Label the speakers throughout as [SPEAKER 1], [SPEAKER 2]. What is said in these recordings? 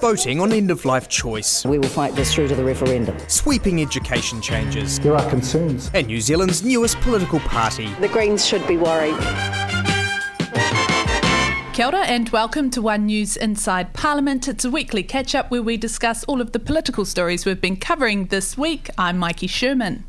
[SPEAKER 1] voting on end of life choice,
[SPEAKER 2] We will fight this through to the referendum.
[SPEAKER 1] sweeping education changes,
[SPEAKER 3] There are concerns.
[SPEAKER 1] and New Zealand's newest political party.
[SPEAKER 4] The Greens should be worried.
[SPEAKER 5] Kia ora and welcome to One News Inside Parliament. It's a weekly catch up where we discuss all of the political stories we've been covering this week. I'm Maiki Sherman.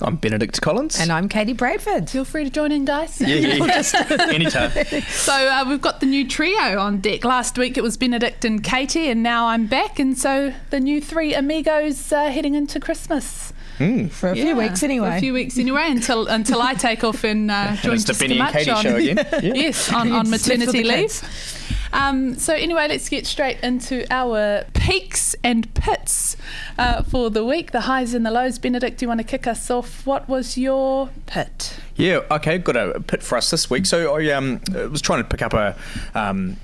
[SPEAKER 6] I'm Benedict Collins.
[SPEAKER 7] And I'm Katie Bradford.
[SPEAKER 5] Feel free to join in, guys.
[SPEAKER 6] yeah, yeah, yeah. anytime.
[SPEAKER 5] So uh, we've got the new trio on deck. Last week it was Benedict and Katie, and now I'm back, and so the new three amigos uh, heading into Christmas.
[SPEAKER 7] For a few
[SPEAKER 5] Yeah,
[SPEAKER 7] weeks
[SPEAKER 5] for
[SPEAKER 7] anyway.
[SPEAKER 5] a few weeks anyway, until until I take off and uh, join
[SPEAKER 6] it's the Benny and
[SPEAKER 5] Much
[SPEAKER 6] Katie
[SPEAKER 5] on,
[SPEAKER 6] show again. Yeah.
[SPEAKER 5] Yes, on, on
[SPEAKER 7] It's left for
[SPEAKER 5] maternity
[SPEAKER 7] the
[SPEAKER 5] leave. Um, so anyway, let's get straight into our peaks and pits uh, for the week. The highs and the lows. Benedict, do you want to kick us off? What was your pit?
[SPEAKER 6] Yeah, okay, got a pit for us this week. So I um, was trying to pick up a. Um,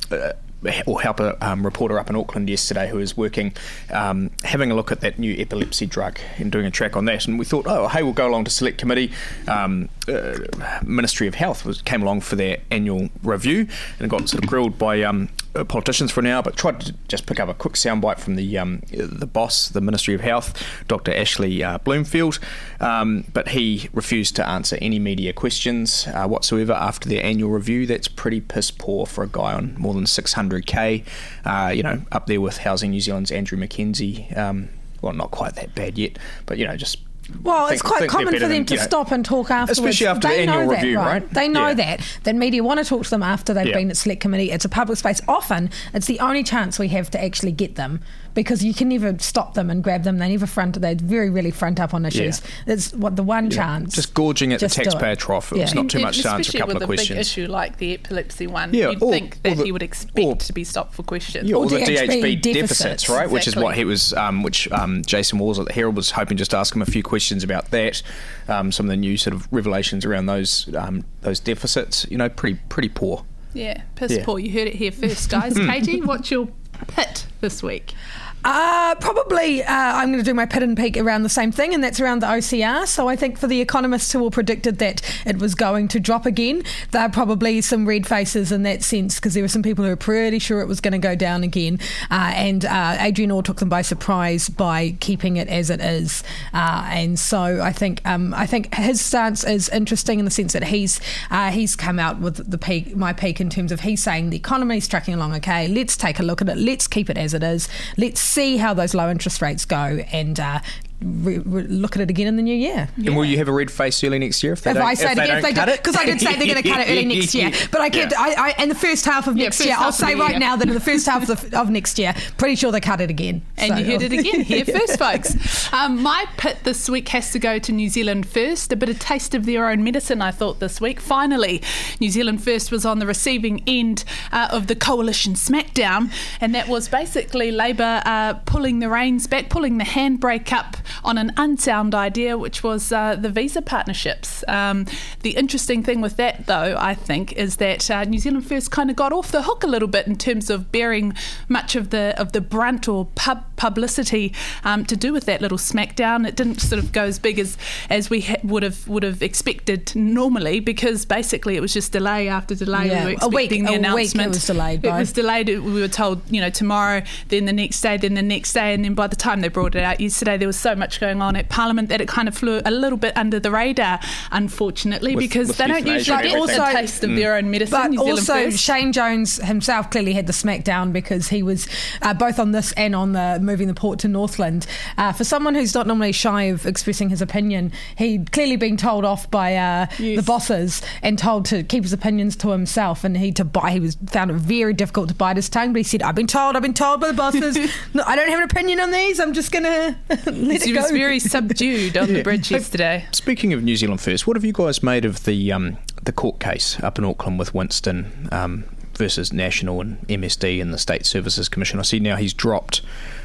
[SPEAKER 6] or help a um, reporter up in Auckland yesterday who was working, um, having a look at that new epilepsy drug and doing a track on that. And we thought, oh, hey, we'll go along to select committee. Um, uh, Ministry of Health was, came along for their annual review and got sort of grilled by um, uh, politicians for an hour, but tried to just pick up a quick soundbite from the um, the boss, the Ministry of Health, Dr. Ashley uh, Bloomfield. Um, but he refused to answer any media questions uh, whatsoever after their annual review. That's pretty piss poor for a guy on more than 600k. Uh, you know, up there with Housing New Zealand's Andrew McKenzie. Um, well, not quite that bad yet, but you know, just
[SPEAKER 7] Well,
[SPEAKER 6] think-
[SPEAKER 7] it's quite common for them
[SPEAKER 6] than,
[SPEAKER 7] to
[SPEAKER 6] know,
[SPEAKER 7] stop and talk afterwards.
[SPEAKER 6] Especially after the
[SPEAKER 7] they
[SPEAKER 6] annual
[SPEAKER 7] know that,
[SPEAKER 6] review,
[SPEAKER 7] right?
[SPEAKER 6] right?
[SPEAKER 7] They know
[SPEAKER 6] Yeah.
[SPEAKER 7] that. That media want to talk to them after they've
[SPEAKER 6] Yeah.
[SPEAKER 7] been at select committee. It's a public space. Often, it's the only chance we have to actually get them because you can never stop them and grab them. They never front. They very rarely front up on issues. It's what the one chance.
[SPEAKER 6] just gorging at
[SPEAKER 7] Just
[SPEAKER 6] the
[SPEAKER 7] do it.
[SPEAKER 6] taxpayer trough. It was
[SPEAKER 7] Yeah.
[SPEAKER 6] not too much to answer a
[SPEAKER 5] especially
[SPEAKER 6] couple
[SPEAKER 5] with
[SPEAKER 6] of
[SPEAKER 5] a big issue like the epilepsy one,
[SPEAKER 6] Yeah,
[SPEAKER 5] you'd
[SPEAKER 6] or-
[SPEAKER 5] think that
[SPEAKER 6] the-
[SPEAKER 5] he would expect
[SPEAKER 6] or-
[SPEAKER 5] to be stopped for questions.
[SPEAKER 6] Yeah,
[SPEAKER 7] Or
[SPEAKER 6] all the
[SPEAKER 7] DHB
[SPEAKER 6] DHB deficits,
[SPEAKER 7] deficits.
[SPEAKER 6] right? Which is what he was, um, which um, Jason Walls at the Herald was hoping just to ask him a few questions about that. Um, some of the new sort of revelations around those um, those deficits, you know, pretty pretty poor.
[SPEAKER 5] Yeah, piss
[SPEAKER 6] Yeah.
[SPEAKER 5] poor. You heard it here first, guys. Katie, what's your pit this week?
[SPEAKER 7] Uh, probably uh, I'm going to do my pit and peak around the same thing, and that's around the OCR. So I think for the economists who all predicted that it was going to drop again, there are probably some red faces in that sense because there were some people who were pretty sure it was going to go down again. Uh, and uh, Adrian Orr took them by surprise by keeping it as it is. Uh, and so I think um, I think his stance is interesting in the sense that he's uh, he's come out with the peak, my peak in terms of he's saying the economy is tracking along okay. Let's take a look at it. Let's keep it as it is. Let's see how those low interest rates go and. Uh, re- re- look at it again in the new year.
[SPEAKER 6] And will you have a red face early next year if they
[SPEAKER 7] If
[SPEAKER 6] don't?
[SPEAKER 7] I say it again, if they
[SPEAKER 6] cut
[SPEAKER 7] do,
[SPEAKER 6] it?
[SPEAKER 7] because I did say they're going to cut it early next year. But I kept,
[SPEAKER 6] Yeah.
[SPEAKER 7] I, I, in the first half of
[SPEAKER 5] Yeah,
[SPEAKER 7] next year, I'll say right
[SPEAKER 5] year.
[SPEAKER 7] now that in the first half of, the, of next year, pretty sure they cut it again.
[SPEAKER 5] And
[SPEAKER 7] So-
[SPEAKER 5] you heard it again here first, folks. Um, my pit this week has to go to New Zealand First. A bit of taste of their own medicine, I thought, this week. Finally, New Zealand First was on the receiving end uh, of the coalition smackdown, and that was basically Labor uh, pulling the reins back, pulling the handbrake up on an unsound idea, which was uh, the visa partnerships. Um, the interesting thing with that, though, I think, is that uh, New Zealand First kind of got off the hook a little bit in terms of bearing much of the of the brunt or pub publicity um, to do with that little smackdown. It didn't sort of go as big as as we ha- would have would have expected normally because basically it was just delay after delay.
[SPEAKER 7] Yeah,
[SPEAKER 5] We were
[SPEAKER 7] a week-
[SPEAKER 5] the
[SPEAKER 7] a week it
[SPEAKER 5] announcement.
[SPEAKER 7] was delayed
[SPEAKER 5] It was delayed. We were told, you know, tomorrow, then the next day, then the next day, and then by the time they brought it out yesterday, there was so much going on at Parliament that it kind of flew a little bit under the radar, unfortunately,
[SPEAKER 6] With-
[SPEAKER 5] because
[SPEAKER 6] with
[SPEAKER 5] they don't usually get
[SPEAKER 6] everything.
[SPEAKER 5] a
[SPEAKER 7] Also-
[SPEAKER 5] taste of their own medicine.
[SPEAKER 7] But also. Shane Jones himself clearly had the smackdown because he was uh, both on this and on the moving the port to Northland. Uh, for someone who's not normally shy of expressing his opinion, he'd clearly been told off by uh, the bosses and told to keep his opinions to himself. And he to buy, he was found it very difficult to bite his tongue. But he said, "I've been told, I've been told by the bosses. no, I don't have an opinion on these. I'm just gonna let
[SPEAKER 5] he was very subdued on the bridge yesterday.
[SPEAKER 6] Speaking of New Zealand First, what have you guys made of the um, the court case up in Auckland with Winston um, versus National and MSD and the State Services Commission? I see now he's dropped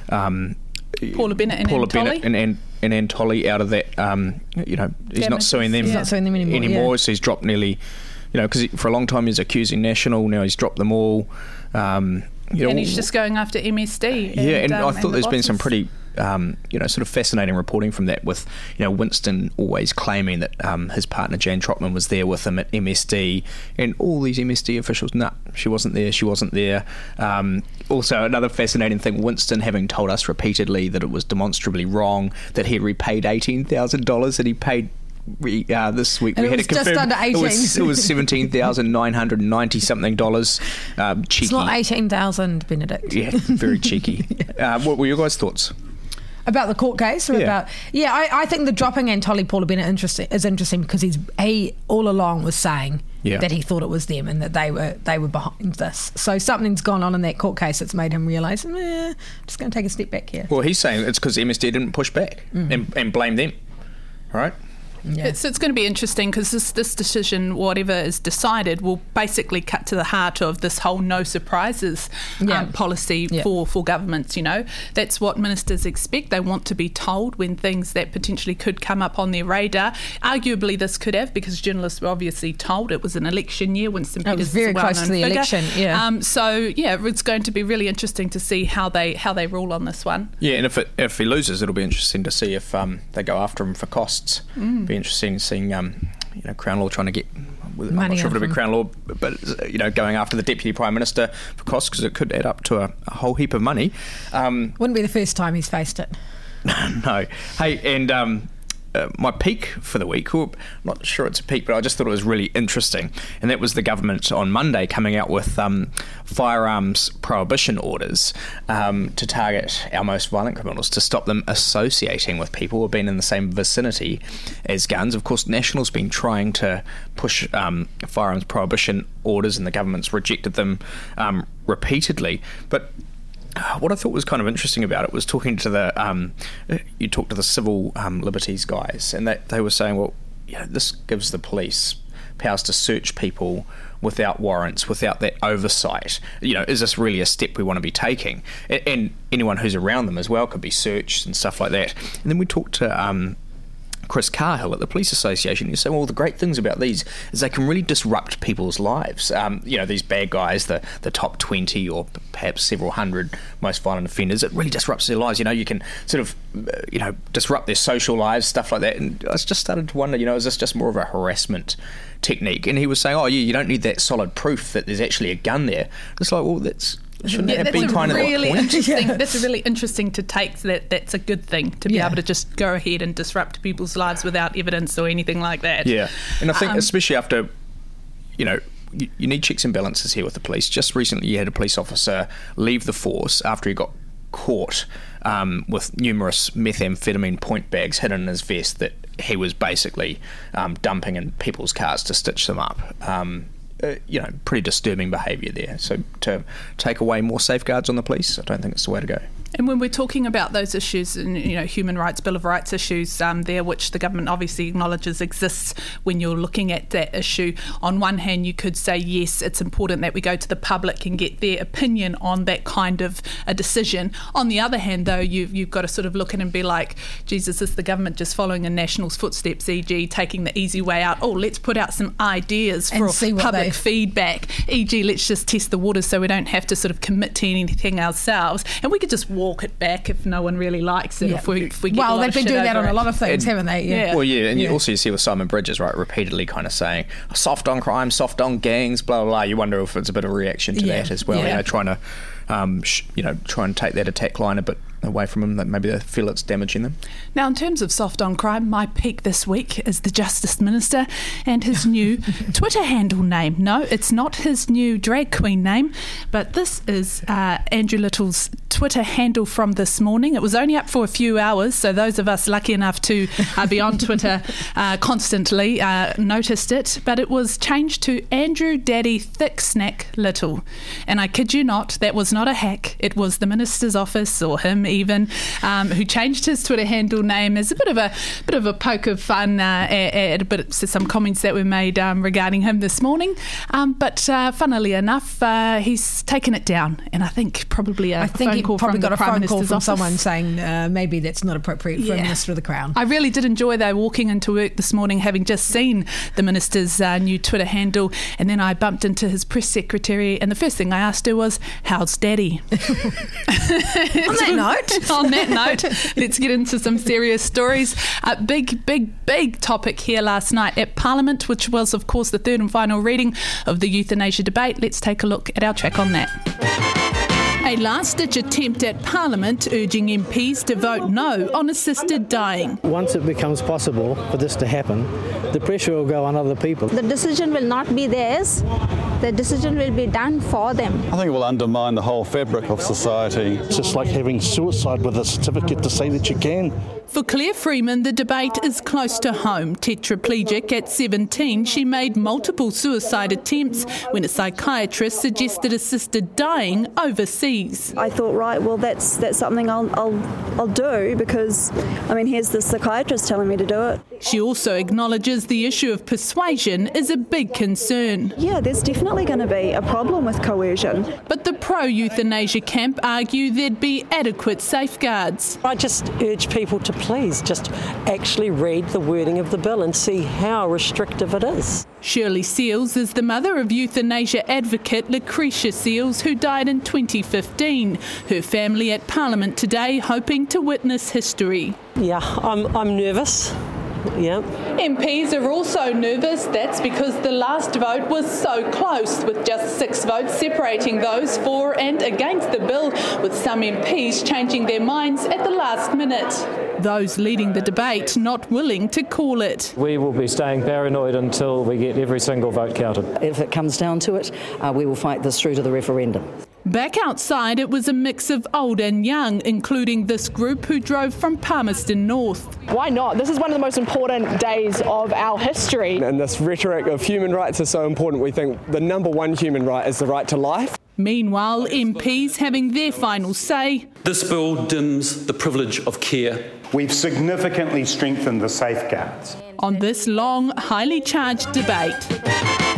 [SPEAKER 6] um,
[SPEAKER 5] Paula Bennett and
[SPEAKER 6] Paula
[SPEAKER 5] Ann
[SPEAKER 6] Bennett and, and, and Ann out of that. Um, you know, he's not suing them.
[SPEAKER 5] He's
[SPEAKER 7] not suing them anymore, yeah.
[SPEAKER 6] So he's dropped nearly. You know, because for a long time he's accusing National. Now he's dropped them all. Um, you know,
[SPEAKER 5] and he's just going after MSD.
[SPEAKER 6] yeah, and,
[SPEAKER 5] um,
[SPEAKER 6] I thought
[SPEAKER 5] the
[SPEAKER 6] there's been some pretty, um, you know, sort of fascinating reporting from that. With you know Winston always claiming that um, his partner Jan Trotman was there with him at MSD, and all these MSD officials, nah, she wasn't there, she wasn't there. Um, also, another fascinating thing: Winston having told us repeatedly that it was demonstrably wrong that he repaid eighteen thousand dollars, that he paid. We, uh, this week
[SPEAKER 7] And
[SPEAKER 6] we
[SPEAKER 7] it
[SPEAKER 6] had
[SPEAKER 7] was
[SPEAKER 6] it
[SPEAKER 7] just
[SPEAKER 6] confirmed.
[SPEAKER 7] under
[SPEAKER 6] It was,
[SPEAKER 7] 18.
[SPEAKER 6] it was seventeen thousand nine hundred ninety something dollars. Um, cheeky.
[SPEAKER 7] It's not 18,000, Benedict.
[SPEAKER 6] Yeah, very cheeky. uh, what were your guys' thoughts?
[SPEAKER 7] About the court case, or
[SPEAKER 6] Yeah.
[SPEAKER 7] about yeah, I, I think the dropping Anne Tolley Paula Bennett interesting is interesting because he's he all along was saying
[SPEAKER 6] Yeah.
[SPEAKER 7] that he thought it was them and that they were they were behind this. So something's gone on in that court case that's made him realise, eh, just going to take a step back here.
[SPEAKER 6] Well, he's saying it's because MSD didn't push back and, and blame them. Right?
[SPEAKER 7] Yeah.
[SPEAKER 5] It's, it's going to be interesting because this, this decision, whatever is decided, will basically cut to the heart of this whole no surprises
[SPEAKER 7] Yeah.
[SPEAKER 5] um, policy
[SPEAKER 7] Yeah.
[SPEAKER 5] for, for governments. You know, that's what ministers expect. They want to be told when things that potentially could come up on their radar. Arguably, this could have because journalists were obviously told it was an election year. Winston
[SPEAKER 7] It was
[SPEAKER 5] Peters is
[SPEAKER 7] very
[SPEAKER 5] a
[SPEAKER 7] close to
[SPEAKER 5] well-known
[SPEAKER 7] the
[SPEAKER 5] figure.
[SPEAKER 7] election, yeah.
[SPEAKER 5] Um, so yeah, it's going to be really interesting to see how they how they rule on this one.
[SPEAKER 6] Yeah, and if it, if he loses, it'll be interesting to see if um, they go after him for costs. Be interesting seeing um, you know Crown Law trying to get. I'm not sure if it'll be. Crown Law, but you know, going after the Deputy Prime Minister for costs because it could add up to a, a whole heap of money. Um,
[SPEAKER 7] Wouldn't be the first time he's faced it.
[SPEAKER 6] no. Hey, and um, uh, my peak for the week, I'm not sure it's a peak, but I just thought it was really interesting. And that was the government on Monday coming out with um, firearms prohibition orders um, to target our most violent criminals, to stop them associating with people who have been in the same vicinity as guns. Of course, National's been trying to push um, firearms prohibition orders, and the government's rejected them um, repeatedly. But what I thought was kind of interesting about it was talking to the um, you talked to the civil um, liberties guys, and they they were saying, well, you know, this gives the police powers to search people without warrants, without that oversight. You know, is this really a step we want to be taking? And, and anyone who's around them as well could be searched and stuff like that. And then we talked to. Um, Chris Cahill at the Police Association. He said, "Well, the great things about these is they can really disrupt people's lives. Um, you know, these bad guys, the the top twenty or perhaps several hundred most violent offenders. It really disrupts their lives. You know, you can sort of, uh, you know, disrupt their social lives, stuff like that. And I just started to wonder, you know, is this just more of a harassment?" Technique, and he was saying, "Oh, yeah, you don't need that solid proof that there's actually a gun there." It's like, well, that's shouldn't
[SPEAKER 5] Yeah,
[SPEAKER 6] that have
[SPEAKER 5] a
[SPEAKER 6] kind
[SPEAKER 5] really
[SPEAKER 6] of the point?
[SPEAKER 5] interesting.
[SPEAKER 7] Yeah.
[SPEAKER 5] That's a really interesting to take. That that's a good thing to be
[SPEAKER 7] Yeah.
[SPEAKER 5] able to just go ahead and disrupt people's lives without evidence or anything like that.
[SPEAKER 6] Yeah, and I think
[SPEAKER 5] Um,
[SPEAKER 6] especially after, you know, you, you need checks and balances here with the police. Just recently, you had a police officer leave the force after he got caught um, with numerous methamphetamine point bags hidden in his vest that he was basically um, dumping in people's cars to stitch them up. Um, uh, you know, pretty disturbing behaviour there. So to take away more safeguards on the police, I don't think it's the way to go.
[SPEAKER 5] And when we're talking about those issues and you know human rights, Bill of Rights issues um, there, which the government obviously acknowledges exists when you're looking at that issue. On one hand, you could say yes, it's important that we go to the public and get their opinion on that kind of a decision. On the other hand, though, you've you've got to sort of look at it and be like, Jesus, is the government just following a National's footsteps, e.g., taking the easy way out? Oh, let's put out some ideas for public
[SPEAKER 7] they-
[SPEAKER 5] feedback, e.g., let's just test the waters so we don't have to sort of commit to anything ourselves, and we could just walk it back if no one really likes it.
[SPEAKER 7] Yeah.
[SPEAKER 5] If we, if we get
[SPEAKER 7] well, they've been doing that
[SPEAKER 5] over
[SPEAKER 7] on a lot of things,
[SPEAKER 6] And-
[SPEAKER 7] haven't they?
[SPEAKER 5] Yeah.
[SPEAKER 6] Well, yeah, and
[SPEAKER 7] Yeah.
[SPEAKER 6] you also you see with Simon Bridges, right, repeatedly kind of saying soft on crime, soft on gangs, blah blah. blah. You wonder if it's a bit of a reaction to
[SPEAKER 7] Yeah.
[SPEAKER 6] that as well. You know, trying to, um, sh- you know, try and take that attack line a bit away from them. That maybe they feel it's damaging them.
[SPEAKER 5] Now, in terms of soft on crime, my peak this week is the Justice Minister and his new Twitter handle name. No, it's not his new drag queen name, but this is uh, Andrew Little's Twitter handle from this morning. It was only up for a few hours, so those of us lucky enough to uh, be on Twitter uh, constantly uh, noticed it, but it was changed to Andrew Daddy Thick Snack Little. And I kid you not, that was not a hack. It was the minister's office or him even, um, who changed his Twitter handle name as a bit of a bit of a poke of fun uh, at, at a bit some comments that were made um, regarding him this morning. Um, but uh, funnily enough, uh, he's taken it down, and I think probably a
[SPEAKER 7] I think
[SPEAKER 5] phone
[SPEAKER 7] he
[SPEAKER 5] call
[SPEAKER 7] probably
[SPEAKER 5] from
[SPEAKER 7] got a
[SPEAKER 5] Prime
[SPEAKER 7] phone call from
[SPEAKER 5] office.
[SPEAKER 7] someone saying uh, maybe that's not appropriate for a
[SPEAKER 5] Yeah.
[SPEAKER 7] minister of the crown.
[SPEAKER 5] I really did enjoy though walking into work this morning, having just seen the minister's uh, new Twitter handle, and then I bumped into his press secretary, and the first thing I asked her was, "How's Daddy?"
[SPEAKER 7] On that note,
[SPEAKER 5] On that note, let's get into some serious stories. A big, big, big topic here last night at Parliament, which was, of course, the third and final reading of the euthanasia debate. Let's take a look at our track on that. A last ditch attempt at Parliament urging MPs to vote no on assisted dying.
[SPEAKER 3] Once it becomes possible for this to happen, the pressure will go on other people.
[SPEAKER 4] The decision will not be theirs, the decision will be done for them.
[SPEAKER 8] I think it will undermine the whole fabric of society.
[SPEAKER 9] It's just like having suicide with a certificate to say that you can.
[SPEAKER 5] For Claire Freeman, the debate is close to home. Tetraplegic at 17, she made multiple suicide attempts when a psychiatrist suggested assisted dying overseas.
[SPEAKER 10] I thought, right, well, that's that's something I'll I'll I'll do because, I mean, here's the psychiatrist telling me to do it.
[SPEAKER 5] She also acknowledges the issue of persuasion is a big concern.
[SPEAKER 10] Yeah, there's definitely going to be a problem with coercion.
[SPEAKER 5] But the pro euthanasia camp argue there'd be adequate safeguards.
[SPEAKER 11] I just urge people to please just actually read the wording of the bill and see how restrictive it is.
[SPEAKER 5] Shirley Seales is the mother of euthanasia advocate Lecretia Seales, who died in 2015. Her family at Parliament today hoping to witness history.
[SPEAKER 11] Yeah, I'm, I'm nervous. Yeah.
[SPEAKER 5] MPs are also nervous. That's because the last vote was so close, with just six votes separating those for and against the bill, with some MPs changing their minds at the last minute. Those leading the debate not willing to call it.
[SPEAKER 12] We will be staying paranoid until we get every single vote counted.
[SPEAKER 2] If it comes down to it, uh, we will fight this through to the referendum.
[SPEAKER 5] Back outside, it was a mix of old and young, including this group who drove from Palmerston North.
[SPEAKER 13] Why not? This is one of the most important days of our history.
[SPEAKER 14] And this rhetoric of human rights is so important. We think the number one human right is the right to life.
[SPEAKER 5] Meanwhile, MPs having their final say.
[SPEAKER 15] This bill dims the privilege of care.
[SPEAKER 16] We've significantly strengthened the safeguards.
[SPEAKER 5] On this long, highly charged debate.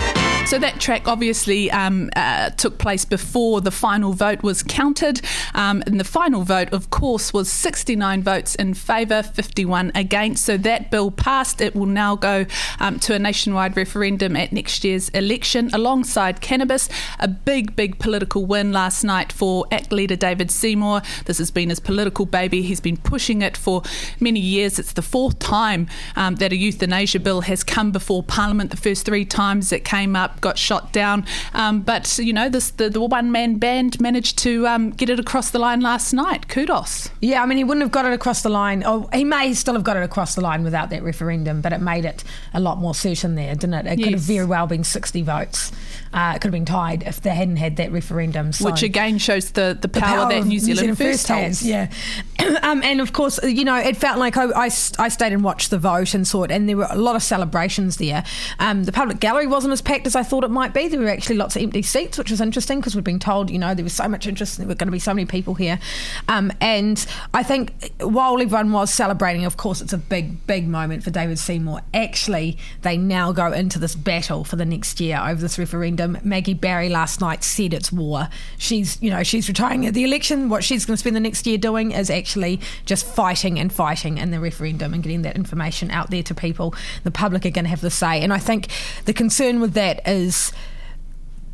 [SPEAKER 5] So that track obviously um, uh, took place before the final vote was counted. Um, and the final vote, of course, was 69 votes in favour, 51 against. So that bill passed. It will now go um, to a nationwide referendum at next year's election alongside cannabis. A big, big political win last night for ACT leader David Seymour. This has been his political baby. He's been pushing it for many years. It's the fourth time um, that a euthanasia bill has come before Parliament. The first three times it came up got shot down. Um, but you know, this the, the one man band managed to um, get it across the line last night. Kudos.
[SPEAKER 7] Yeah, I mean, he wouldn't have got it across the line. Oh, he may still have got it across the line without that referendum, but it made it a lot more certain there, didn't it? It could have very well been 60 votes. Uh, it could have been tied if they hadn't had that referendum. So.
[SPEAKER 5] Which again shows the, the,
[SPEAKER 7] the
[SPEAKER 5] power, that
[SPEAKER 7] of
[SPEAKER 5] New Zealand, first
[SPEAKER 7] has. Yeah, um, and of course, you know, it felt like I, I, I stayed and watched the vote and saw it, and there were a lot of celebrations there. Um, the public gallery wasn't as packed as I thought it might be. There were actually lots of empty seats, which was interesting because we'd been told, you know, there was so much interest, there were going to be so many people here. Um, and I think while everyone was celebrating, of course, it's a big, big moment for David Seymour. Actually, they now go into this battle for the next year over this referendum. Maggie Barry last night said it's war. She's, you know, she's retiring at the election. What she's going to spend the next year doing is actually just fighting and fighting in the referendum and getting that information out there to people. The public are going to have the say. And I think the concern with that is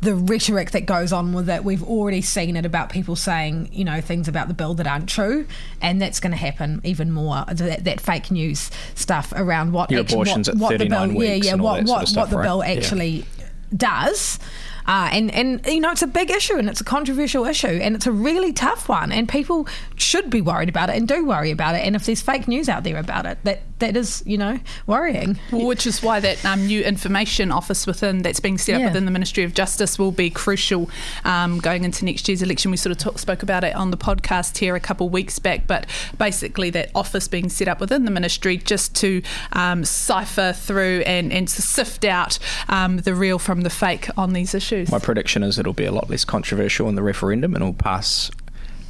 [SPEAKER 7] the rhetoric that goes on with it. We've already seen it about people saying, you know, things about the bill that aren't true, and that's going to happen even more. That, that fake news stuff around what
[SPEAKER 6] Your abortions
[SPEAKER 7] what,
[SPEAKER 6] at
[SPEAKER 7] what the
[SPEAKER 6] 39
[SPEAKER 7] bill, yeah,
[SPEAKER 6] weeks
[SPEAKER 7] yeah,
[SPEAKER 6] all
[SPEAKER 7] what
[SPEAKER 6] that sort
[SPEAKER 7] what
[SPEAKER 6] of stuff,
[SPEAKER 7] what the
[SPEAKER 6] right?
[SPEAKER 7] bill
[SPEAKER 6] Yeah.
[SPEAKER 7] Does. Uh, and and you know it's a big issue and it's a controversial issue and it's a really tough one and people should be worried about it and do worry about it and if there's fake news out there about it that that is you know worrying Well,
[SPEAKER 5] Which is why that um, new information office within that's being set up
[SPEAKER 7] Yeah.
[SPEAKER 5] within the Ministry of Justice will be crucial um, going into next year's election. We sort of talk, spoke about it on the podcast here a couple of weeks back, but basically that office being set up within the ministry just to um, cipher through and, and to sift out um, the real from the fake on these issues.
[SPEAKER 6] My prediction is it'll be a lot less controversial in the referendum and it'll pass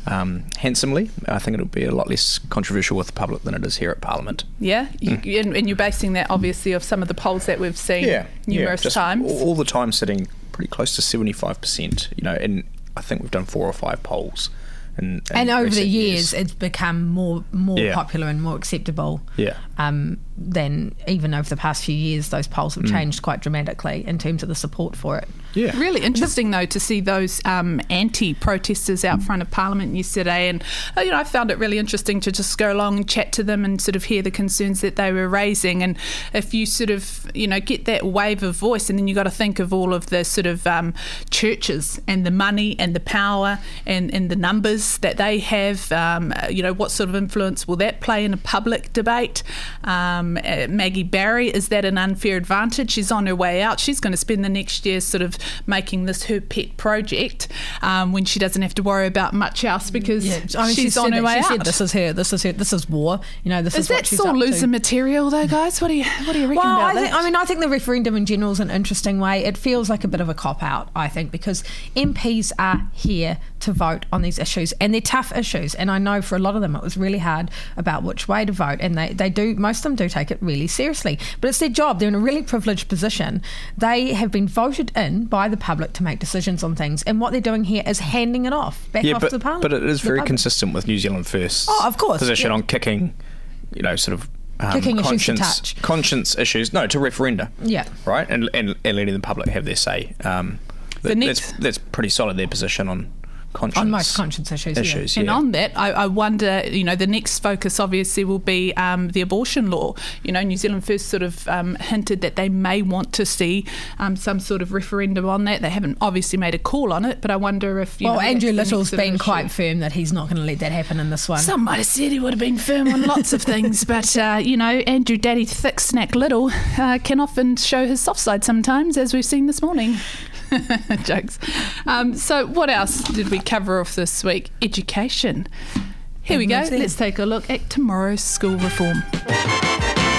[SPEAKER 6] um, handsomely, I think it'll be a lot less controversial with the public than it is here at Parliament.
[SPEAKER 5] Yeah, you, and, and you're basing that obviously of some of the polls that we've seen
[SPEAKER 6] Yeah, yeah,
[SPEAKER 5] numerous
[SPEAKER 6] just
[SPEAKER 5] times.
[SPEAKER 6] All, all the time sitting pretty close to seventy five percent. You know, and I think we've done four or five polls. In, in
[SPEAKER 7] and over the
[SPEAKER 6] recent
[SPEAKER 7] years, it's become more more
[SPEAKER 6] Yeah.
[SPEAKER 7] popular and more acceptable.
[SPEAKER 6] Yeah.
[SPEAKER 7] Um, than even over the past few years, those polls have
[SPEAKER 6] Mm.
[SPEAKER 7] changed quite dramatically in terms of the support for it.
[SPEAKER 6] Yeah.
[SPEAKER 5] Really interesting, though, to see those um, anti-protesters out front of Parliament yesterday, and uh, you know, I found it really interesting to just go along and chat to them and sort of hear the concerns that they were raising. And if you sort of, you know, get that wave of voice, and then you've got to think of all of the sort of um, churches and the money and the power and, and the numbers that they have. Um, you know, what sort of influence will that play in a public debate? Um, uh, Maggie Barry, is that an unfair advantage? She's on her way out. She's going to spend the next year sort of making this her pet project um, when she doesn't have to worry about much else because
[SPEAKER 7] Yeah, I mean,
[SPEAKER 5] she's on her
[SPEAKER 7] that-
[SPEAKER 5] way
[SPEAKER 7] she
[SPEAKER 5] out.
[SPEAKER 7] said this is her. This is her. This is war. You know, this is,
[SPEAKER 5] is that sore loser
[SPEAKER 7] to.
[SPEAKER 5] material though, guys? What do you what do you reckon
[SPEAKER 7] Well,
[SPEAKER 5] about
[SPEAKER 7] I,
[SPEAKER 5] that?
[SPEAKER 7] think, I mean, I think the referendum in general is an interesting way. It feels like a bit of a cop out, I think, because MPs are here to vote on these issues, and they're tough issues. And I know for a lot of them, it was really hard about which way to vote, and they, they do most of them do take it really seriously. But it's their job; they're in a really privileged position. They have been voted in by the public to make decisions on things, and what they're doing here is handing it off back
[SPEAKER 6] yeah,
[SPEAKER 7] off
[SPEAKER 6] but,
[SPEAKER 7] to the Parliament.
[SPEAKER 6] but it is very
[SPEAKER 7] public.
[SPEAKER 6] consistent with New Zealand First.
[SPEAKER 7] Oh, of course,
[SPEAKER 6] Position
[SPEAKER 7] yeah.
[SPEAKER 6] on kicking, you know, sort of. Um,
[SPEAKER 7] Kicking issues to
[SPEAKER 6] conscience,
[SPEAKER 7] touch.
[SPEAKER 6] conscience issues, no, to referenda,
[SPEAKER 7] Yeah.
[SPEAKER 6] right, and, and and letting the public have their say. Um,
[SPEAKER 5] The
[SPEAKER 6] that-
[SPEAKER 5] next-
[SPEAKER 6] that's that's pretty solid. Their position on conscience
[SPEAKER 7] on most conscience issues. yeah.
[SPEAKER 6] issues,
[SPEAKER 5] And
[SPEAKER 6] yeah.
[SPEAKER 5] on that, I, I wonder, you know, the next focus obviously will be um, the abortion law. You know, New Zealand First sort of um, hinted that they may want to see um, some sort of referendum on that. They haven't obviously made a call on it, but I wonder if, you
[SPEAKER 7] well,
[SPEAKER 5] know,
[SPEAKER 7] Andrew
[SPEAKER 5] that's the
[SPEAKER 7] Little's
[SPEAKER 5] next sort of
[SPEAKER 7] been
[SPEAKER 5] issue.
[SPEAKER 7] quite firm that he's not going to let that happen in this one.
[SPEAKER 5] Some might have said he would have been firm on lots of things, but uh, you know, Andrew Daddy Thick Snack Little uh, can often show his soft side sometimes, as we've seen this morning. Jokes. Um, so, what else did we cover off this week? Education. Here we go. Let's take a look at tomorrow's school reform.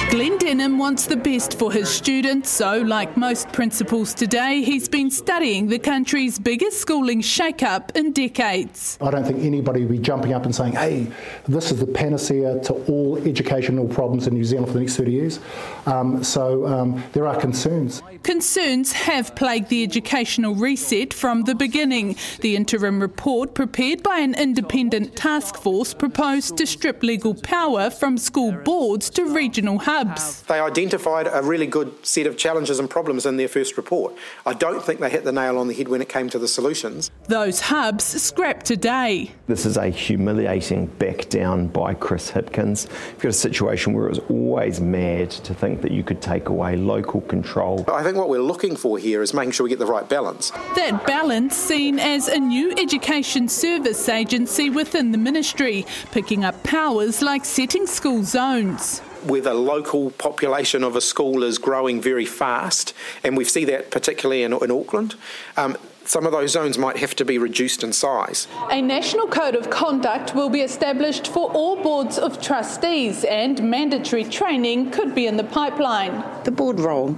[SPEAKER 5] Glen Denham wants the best for his students, so, like most principals today, he's been studying the country's biggest schooling shake-up in decades.
[SPEAKER 9] I don't think anybody would be jumping up and saying, hey, this is the panacea to all educational problems in New Zealand for the next 30 years. Um, so um, there are concerns.
[SPEAKER 5] Concerns have plagued the educational reset from the beginning. The interim report, prepared by an independent task force, proposed to strip legal power from school boards to regional hubs.
[SPEAKER 17] They identified a really good set of challenges and problems in their first report. I don't think they hit the nail on the head when it came to the solutions.
[SPEAKER 5] Those hubs scrapped today.
[SPEAKER 18] This is a humiliating back down by Chris Hipkins. You've got a situation where it was always mad to think that you could take away local control.
[SPEAKER 17] But I think what we're looking for here is making sure we get the right balance.
[SPEAKER 5] That balance seen as a new education service agency within the ministry, picking up powers like setting school zones.
[SPEAKER 17] Where the local population of a school is growing very fast, and we see that particularly in, in Auckland, um, some of those zones might have to be reduced in size.
[SPEAKER 5] A national code of conduct will be established for all boards of trustees, and mandatory training could be in the pipeline.
[SPEAKER 19] The board role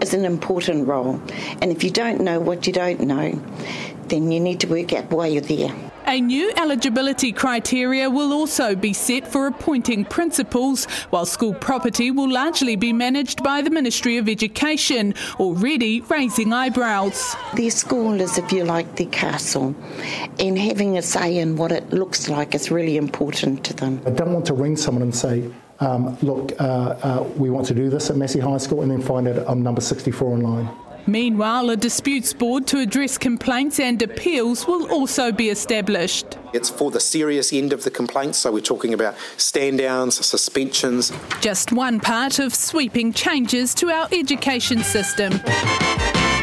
[SPEAKER 19] is an important role, and if you don't know what you don't know, then you need to work out why you're there.
[SPEAKER 5] A new eligibility criteria will also be set for appointing principals, while school property will largely be managed by the Ministry of Education, already raising eyebrows.
[SPEAKER 19] Their school is, if you like, the castle, and having a say in what it looks like is really important to them.
[SPEAKER 9] I don't want to ring someone and say, um, look, uh, uh, we want to do this at Massey High School, and then find out I'm number 64 in line.
[SPEAKER 5] Meanwhile, a disputes board to address complaints and appeals will also be established.
[SPEAKER 17] It's for the serious end of the complaints, so we're talking about stand downs, suspensions.
[SPEAKER 5] Just one part of sweeping changes to our education system.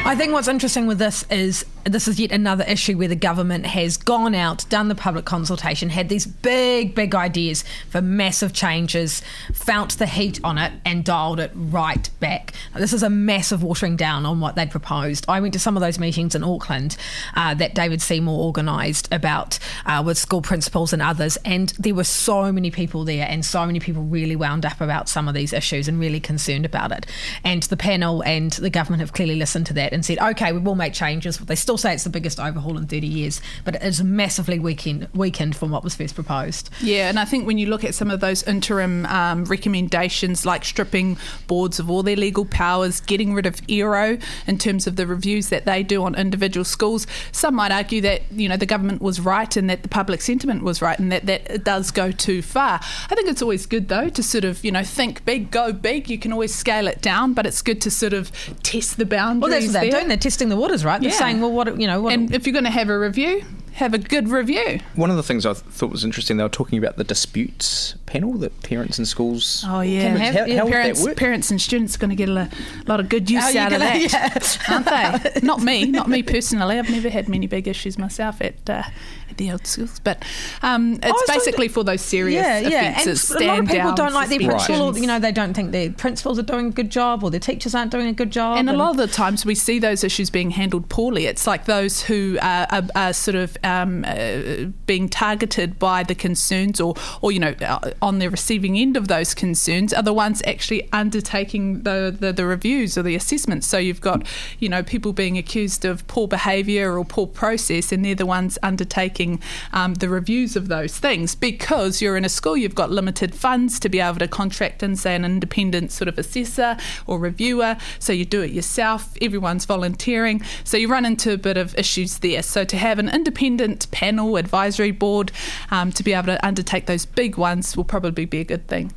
[SPEAKER 7] I think what's interesting with this is this is yet another issue where the government has gone out, done the public consultation, had these big, big ideas for massive changes, felt the heat on it, and dialed it right back. This is a massive watering down on what they'd proposed. I went to some of those meetings in Auckland uh, that David Seymour organised about uh, with school principals and others, and there were so many people there, and so many people really wound up about some of these issues and really concerned about it. And the panel and the government have clearly listened to that and said, okay, we will make changes. They still say it's the biggest overhaul in 30 years, but it is massively weakened, weakened from what was first proposed.
[SPEAKER 5] Yeah, and I think when you look at some of those interim um, recommendations, like stripping boards of all their legal powers, getting rid of ERO in terms of the reviews that they do on individual schools, some might argue that you know the government was right and that public sentiment was right, and that that it does go too far. I think it's always good though to sort of you know think big, go big. You can always scale it down, but it's good to sort of test the boundaries.
[SPEAKER 7] Well, that's what they're
[SPEAKER 5] there.
[SPEAKER 7] doing. They're testing the waters, right? They're
[SPEAKER 5] Yeah.
[SPEAKER 7] saying, well, what, you know, what.
[SPEAKER 5] and if you're going to have a review, have a good review.
[SPEAKER 6] One of the things I thought was interesting, they were talking about the disputes panel that parents and schools.
[SPEAKER 5] Oh yeah,
[SPEAKER 6] Can have- how- how would that
[SPEAKER 5] parents, parents and students are going to get a lo- lot of good use
[SPEAKER 7] How
[SPEAKER 5] out of
[SPEAKER 7] gonna-
[SPEAKER 5] that, aren't they? Not me, not me personally. I've never had many big issues myself at, uh, at the old schools, but um, it's
[SPEAKER 7] was
[SPEAKER 5] basically for those serious
[SPEAKER 7] yeah, yeah.
[SPEAKER 5] offences.
[SPEAKER 7] And a lot of people don't like their principal, or you know, they don't think their principals are doing a good job, or their teachers aren't doing a good job.
[SPEAKER 5] And a lot of the times we see those issues being handled poorly. It's like those who are, are, are sort of um, uh, being targeted by the concerns or, or, you know, uh, on the receiving end of those concerns are the ones actually undertaking the, the, the reviews or the assessments. So you've got, you know, people being accused of poor behaviour or poor process, and they're the ones undertaking um, the reviews of those things because you're in a school, you've got limited funds to be able to contract in, say, an independent sort of assessor or reviewer. So you do it yourself, everyone's volunteering. So you run into a bit of issues there. So to have an independent panel, advisory board, um, to be able to undertake those big ones will probably be a good thing.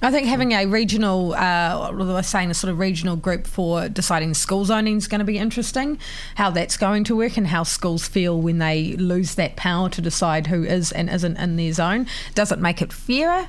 [SPEAKER 7] I think having a regional, uh, was saying, a sort of regional group for deciding school zoning is going to be interesting. How that's going to work and how schools feel when they lose that power to decide who is and isn't in their zone. Does it make it fairer?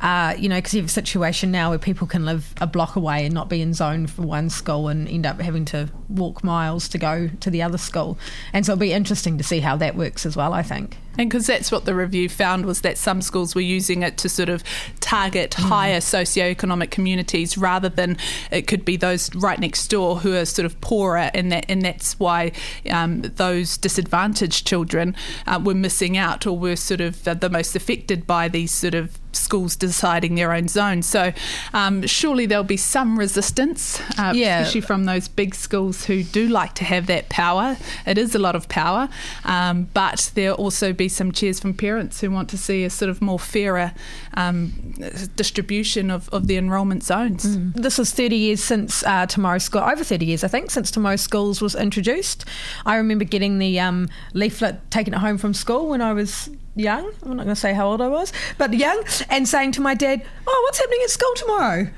[SPEAKER 7] Uh, you know, because you have a situation now where people can live a block away and not be in zone for one school and end up having to walk miles to go to the other school. And so it'll be interesting to see how that works as well, I think.
[SPEAKER 5] And because that's what the review found was that some schools were using it to sort of target higher socioeconomic communities rather than it could be those right next door who are sort of poorer, and that and that's why um, those disadvantaged children uh, were missing out or were sort of the most affected by these sort of schools deciding their own zone. So um, surely there'll be some resistance, uh,
[SPEAKER 7] Yeah.
[SPEAKER 5] especially from those big schools who do like to have that power. It is a lot of power, um, but there'll also be some cheers from parents who want to see a sort of more fairer um, distribution of, of the enrolment zones.
[SPEAKER 7] This is 30 years since uh, Tomorrow School, over 30 years, I think, since Tomorrow Schools was introduced. I remember getting the um, leaflet, taking it home from school when I was young. I'm not going to say how old I was, but young, and saying to my dad, Oh, what's happening at school tomorrow?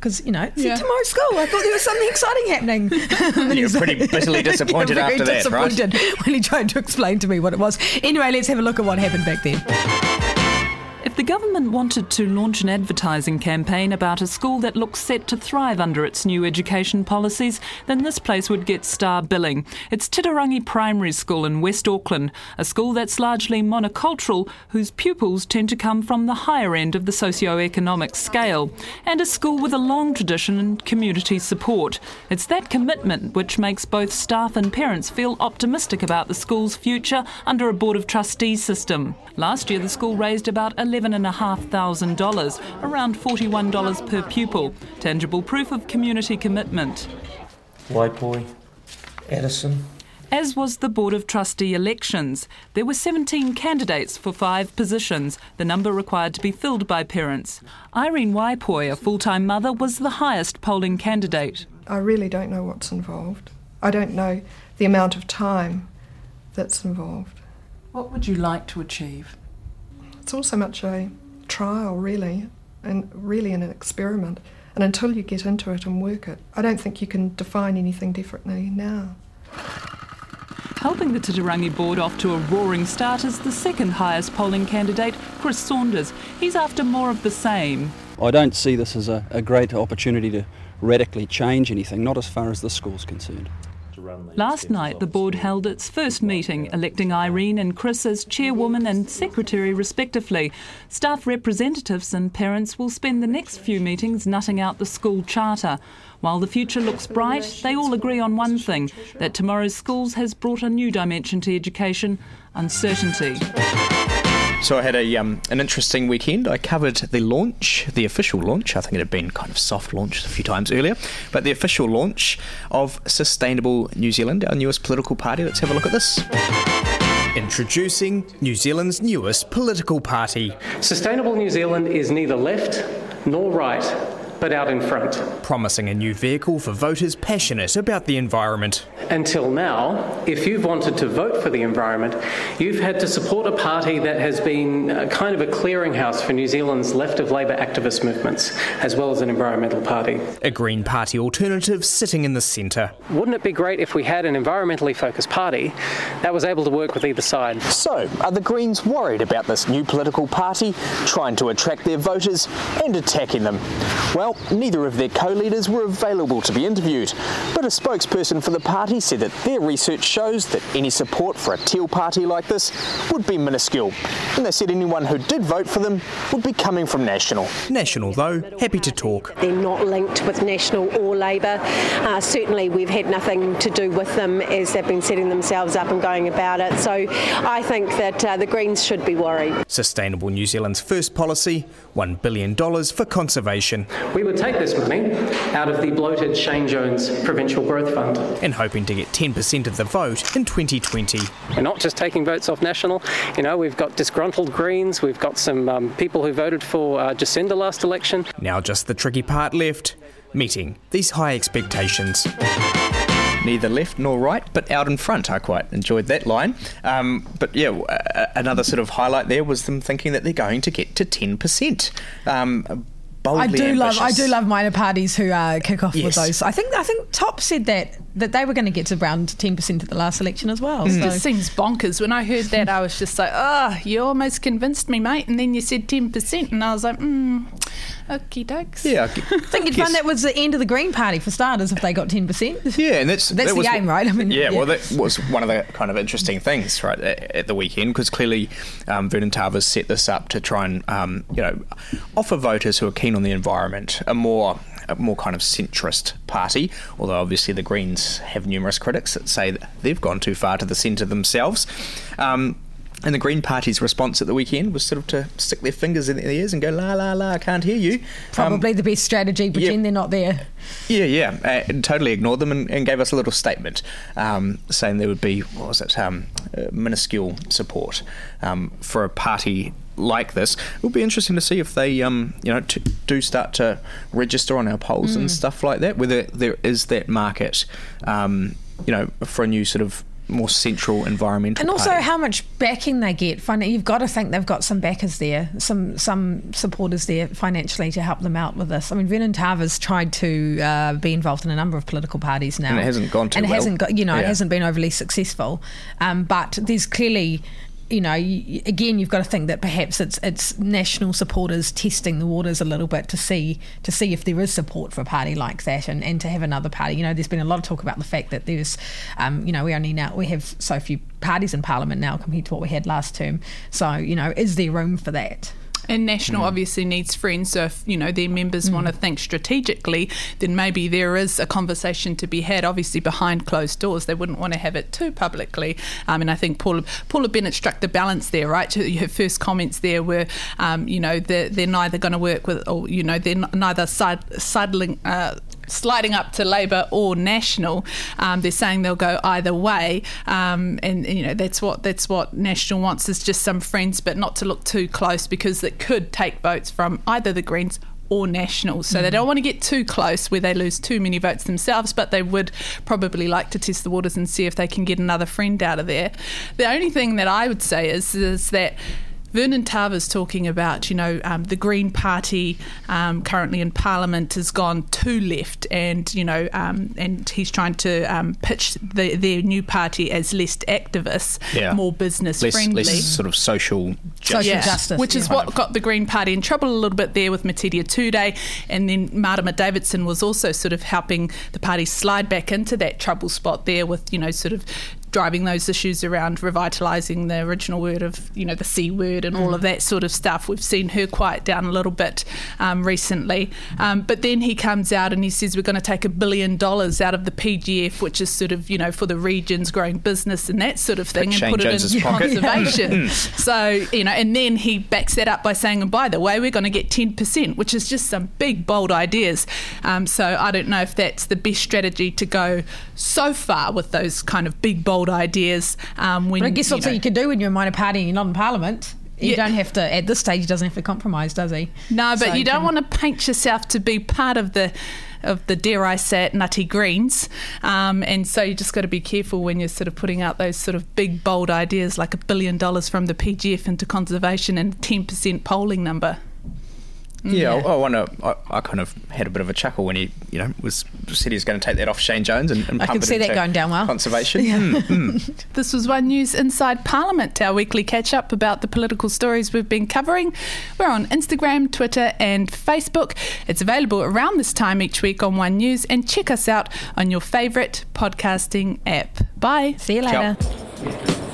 [SPEAKER 7] Because, you know, it's
[SPEAKER 5] Yeah.
[SPEAKER 7] tomorrow school. I thought there was something exciting happening. And
[SPEAKER 6] You're
[SPEAKER 7] he's-
[SPEAKER 6] pretty bitterly disappointed
[SPEAKER 7] Yeah, very
[SPEAKER 6] after that, right?
[SPEAKER 7] disappointed when he tried to explain to me what it was. Anyway, let's have a look at what happened back then.
[SPEAKER 20] If the government wanted to launch an advertising campaign about a school that looks set to thrive under its new education policies, then this place would get star billing. It's Titirangi Primary School in West Auckland, a school that's largely monocultural, whose pupils tend to come from the higher end of the socio-economic scale, and a school with a long tradition in community support. It's that commitment which makes both staff and parents feel optimistic about the school's future under a Board of Trustees system. Last year, the school raised about $11,500, around $41 per pupil, tangible proof of community commitment.
[SPEAKER 21] Waipoi, Addison.
[SPEAKER 20] As was the Board of Trustee elections. There were 17 candidates for five positions, the number required to be filled by parents. Irene Waipoi, a full time mother, was the highest polling candidate.
[SPEAKER 22] I really don't know what's involved. I don't know the amount of time that's involved.
[SPEAKER 20] What would you like to achieve?
[SPEAKER 22] It's also much a trial, really, and really an experiment. And until you get into it and work it, I don't think you can define anything differently now.
[SPEAKER 20] Helping the Titirangi board off to a roaring start is the second highest polling candidate, Chris Saunders. He's after more of the same.
[SPEAKER 23] I don't see this as a, a great opportunity to radically change anything, not as far as the school's concerned.
[SPEAKER 20] Last night, the board held its first meeting, electing Irene and Chris as chairwoman and secretary, respectively. Staff representatives and parents will spend the next few meetings nutting out the school charter. While the future looks bright, they all agree on one thing that tomorrow's schools has brought a new dimension to education uncertainty.
[SPEAKER 6] So I had a um, an interesting weekend. I covered the launch, the official launch. I think it had been kind of soft launched a few times earlier, but the official launch of Sustainable New Zealand, our newest political party. Let's have a look at this. Introducing New Zealand's newest political party.
[SPEAKER 24] Sustainable New Zealand is neither left nor right but out in front.
[SPEAKER 6] Promising a new vehicle for voters passionate about the environment.
[SPEAKER 24] Until now, if you've wanted to vote for the environment, you've had to support a party that has been a kind of a clearinghouse for New Zealand's left of Labour activist movements, as well as an environmental party.
[SPEAKER 6] A Green Party alternative sitting in the centre.
[SPEAKER 24] Wouldn't it be great if we had an environmentally focused party that was able to work with either side?
[SPEAKER 6] So, are the Greens worried about this new political party trying to attract their voters and attacking them? Well, well, neither of their co-leaders were available to be interviewed, but a spokesperson for the party said that their research shows that any support for a teal party like this would be minuscule, and they said anyone who did vote for them would be coming from National. National, though, happy to talk.
[SPEAKER 25] They're not linked with National or Labour. Uh, certainly, we've had nothing to do with them as they've been setting themselves up and going about it. So I think that uh, the Greens should be worried.
[SPEAKER 6] Sustainable New Zealand's first policy $1 billion for conservation.
[SPEAKER 24] We would take this money out of the bloated Shane Jones Provincial Growth Fund.
[SPEAKER 6] And hoping to get 10% of the vote in 2020.
[SPEAKER 24] We're not just taking votes off National. You know, we've got disgruntled Greens, we've got some um, people who voted for uh, Jacinda last election.
[SPEAKER 6] Now just the tricky part left meeting these high expectations neither left nor right, but out in front. I quite enjoyed that line. Um, but yeah, another sort of highlight there was them thinking that they're going to get to 10%. Um, I
[SPEAKER 7] do
[SPEAKER 6] ambitious.
[SPEAKER 7] love I do love minor parties who uh, kick off yes. with those. I think I think TOP said that that they were going to get to around ten percent at the last election as well.
[SPEAKER 5] Mm. So. It just seems bonkers. When I heard that, I was just like, "Oh, you almost convinced me, mate." And then you said ten percent, and I was like, "Hmm, okie dokes."
[SPEAKER 6] Yeah, I
[SPEAKER 7] think you'd find that was the end of the Green Party for starters if they got ten percent.
[SPEAKER 6] Yeah, and that's
[SPEAKER 7] that's
[SPEAKER 6] that
[SPEAKER 7] the aim, right? I
[SPEAKER 6] mean, yeah, yeah, well, that was one of the kind of interesting things, right, at, at the weekend because clearly um, Vernon Tava set this up to try and um, you know offer voters who are keen on the environment a more a more kind of centrist party, although obviously the Greens have numerous critics that say that they've gone too far to the centre themselves. Um, and the Green Party's response at the weekend was sort of to stick their fingers in their ears and go, la, la, la, I can't hear you.
[SPEAKER 7] Probably um, the best strategy, pretend yeah, they're not there.
[SPEAKER 6] Yeah, yeah. Uh, and totally ignored them and, and, gave us a little statement um, saying there would be, what was it, um, uh, minuscule support um, for a party like this. It will be interesting to see if they, um, you know, t- do start to register on our polls mm. and stuff like that. Whether there is that market, um, you know, for a new sort of more central environmental.
[SPEAKER 7] And also
[SPEAKER 6] party.
[SPEAKER 7] how much backing they get. You've got to think they've got some backers there, some some supporters there financially to help them out with this. I mean, Vernon Tava tried to uh, be involved in a number of political parties now,
[SPEAKER 6] and it hasn't gone too
[SPEAKER 7] and it
[SPEAKER 6] well.
[SPEAKER 7] hasn't got you know yeah. it hasn't been overly successful. Um, but there's clearly you know, again, you've got to think that perhaps it's it's national supporters testing the waters a little bit to see to see if there is support for a party like that, and, and to have another party. You know, there's been a lot of talk about the fact that there's, um, you know, we only now we have so few parties in Parliament now compared to what we had last term. So, you know, is there room for that?
[SPEAKER 5] And National mm. obviously needs friends. So if you know their members mm. want to think strategically, then maybe there is a conversation to be had. Obviously behind closed doors, they wouldn't want to have it too publicly. Um, and I think Paula Paula Bennett struck the balance there, right? Her first comments there were, um, you know, they're, they're neither going to work with, or you know, they're neither side sidling. Uh, sliding up to Labor or National. Um, they're saying they'll go either way, um, and, you know that's what that's what National wants is just some friends, but not to look too close because it could take votes from either the Greens or national. So mm. they don't want to get too close where they lose too many votes themselves, but they would probably like to test the waters and see if they can get another friend out of there. The only thing that I would say is is that Vernon Tava talking about, you know, um, the Green Party um, currently in Parliament has gone too left, and you know, um, and he's trying to um, pitch the, their new party as less activist, yeah. more business
[SPEAKER 6] less,
[SPEAKER 5] friendly,
[SPEAKER 6] less sort of social justice,
[SPEAKER 7] social yeah. justice
[SPEAKER 5] which yeah. is what got the Green Party in trouble a little bit there with Metiria Turei, and then Marama Davidson was also sort of helping the party slide back into that trouble spot there with, you know, sort of driving those issues around revitalising the original word of, you know, the C word and all of that sort of stuff. We've seen her quiet down a little bit um, recently. Um, but then he comes out and he says we're going to take a billion dollars out of the PGF, which is sort of, you know, for the regions growing business and that sort of thing, and put
[SPEAKER 6] Jones's
[SPEAKER 5] it in
[SPEAKER 6] pocket.
[SPEAKER 5] conservation.
[SPEAKER 6] Mm.
[SPEAKER 5] so, you know, and then he backs that up by saying, and by the way, we're going to get 10%, which is just some big, bold ideas. Um, so I don't know if that's the best strategy to go so far with those kind of big, bold ideas. Um, when
[SPEAKER 7] But I guess that's what you can do when you're a minor party and you're not in Parliament. You
[SPEAKER 5] Yeah.
[SPEAKER 7] don't have to, at this stage, he doesn't have to compromise, does he?
[SPEAKER 5] No, but
[SPEAKER 7] So
[SPEAKER 5] you don't
[SPEAKER 7] can-
[SPEAKER 5] want to paint yourself to be part of the of the dare I say it nutty greens, um, and so you just got to be careful when you're sort of putting out those sort of big bold ideas like a billion dollars from the PGF into conservation and ten percent polling number.
[SPEAKER 6] Yeah, I, I wonder. I, I kind of had a bit of a chuckle when he, you know, was said he was going to take that off Shane Jones and, and
[SPEAKER 7] I can
[SPEAKER 6] it
[SPEAKER 7] see that going down well.
[SPEAKER 6] Conservation.
[SPEAKER 7] Yeah.
[SPEAKER 6] Mm, mm.
[SPEAKER 5] This was One News Inside Parliament, our weekly catch up about the political stories we've been covering. We're on Instagram, Twitter, and Facebook. It's available around this time each week on One News, and check us out on your favourite podcasting app. Bye.
[SPEAKER 7] See you
[SPEAKER 6] Ciao.
[SPEAKER 7] later.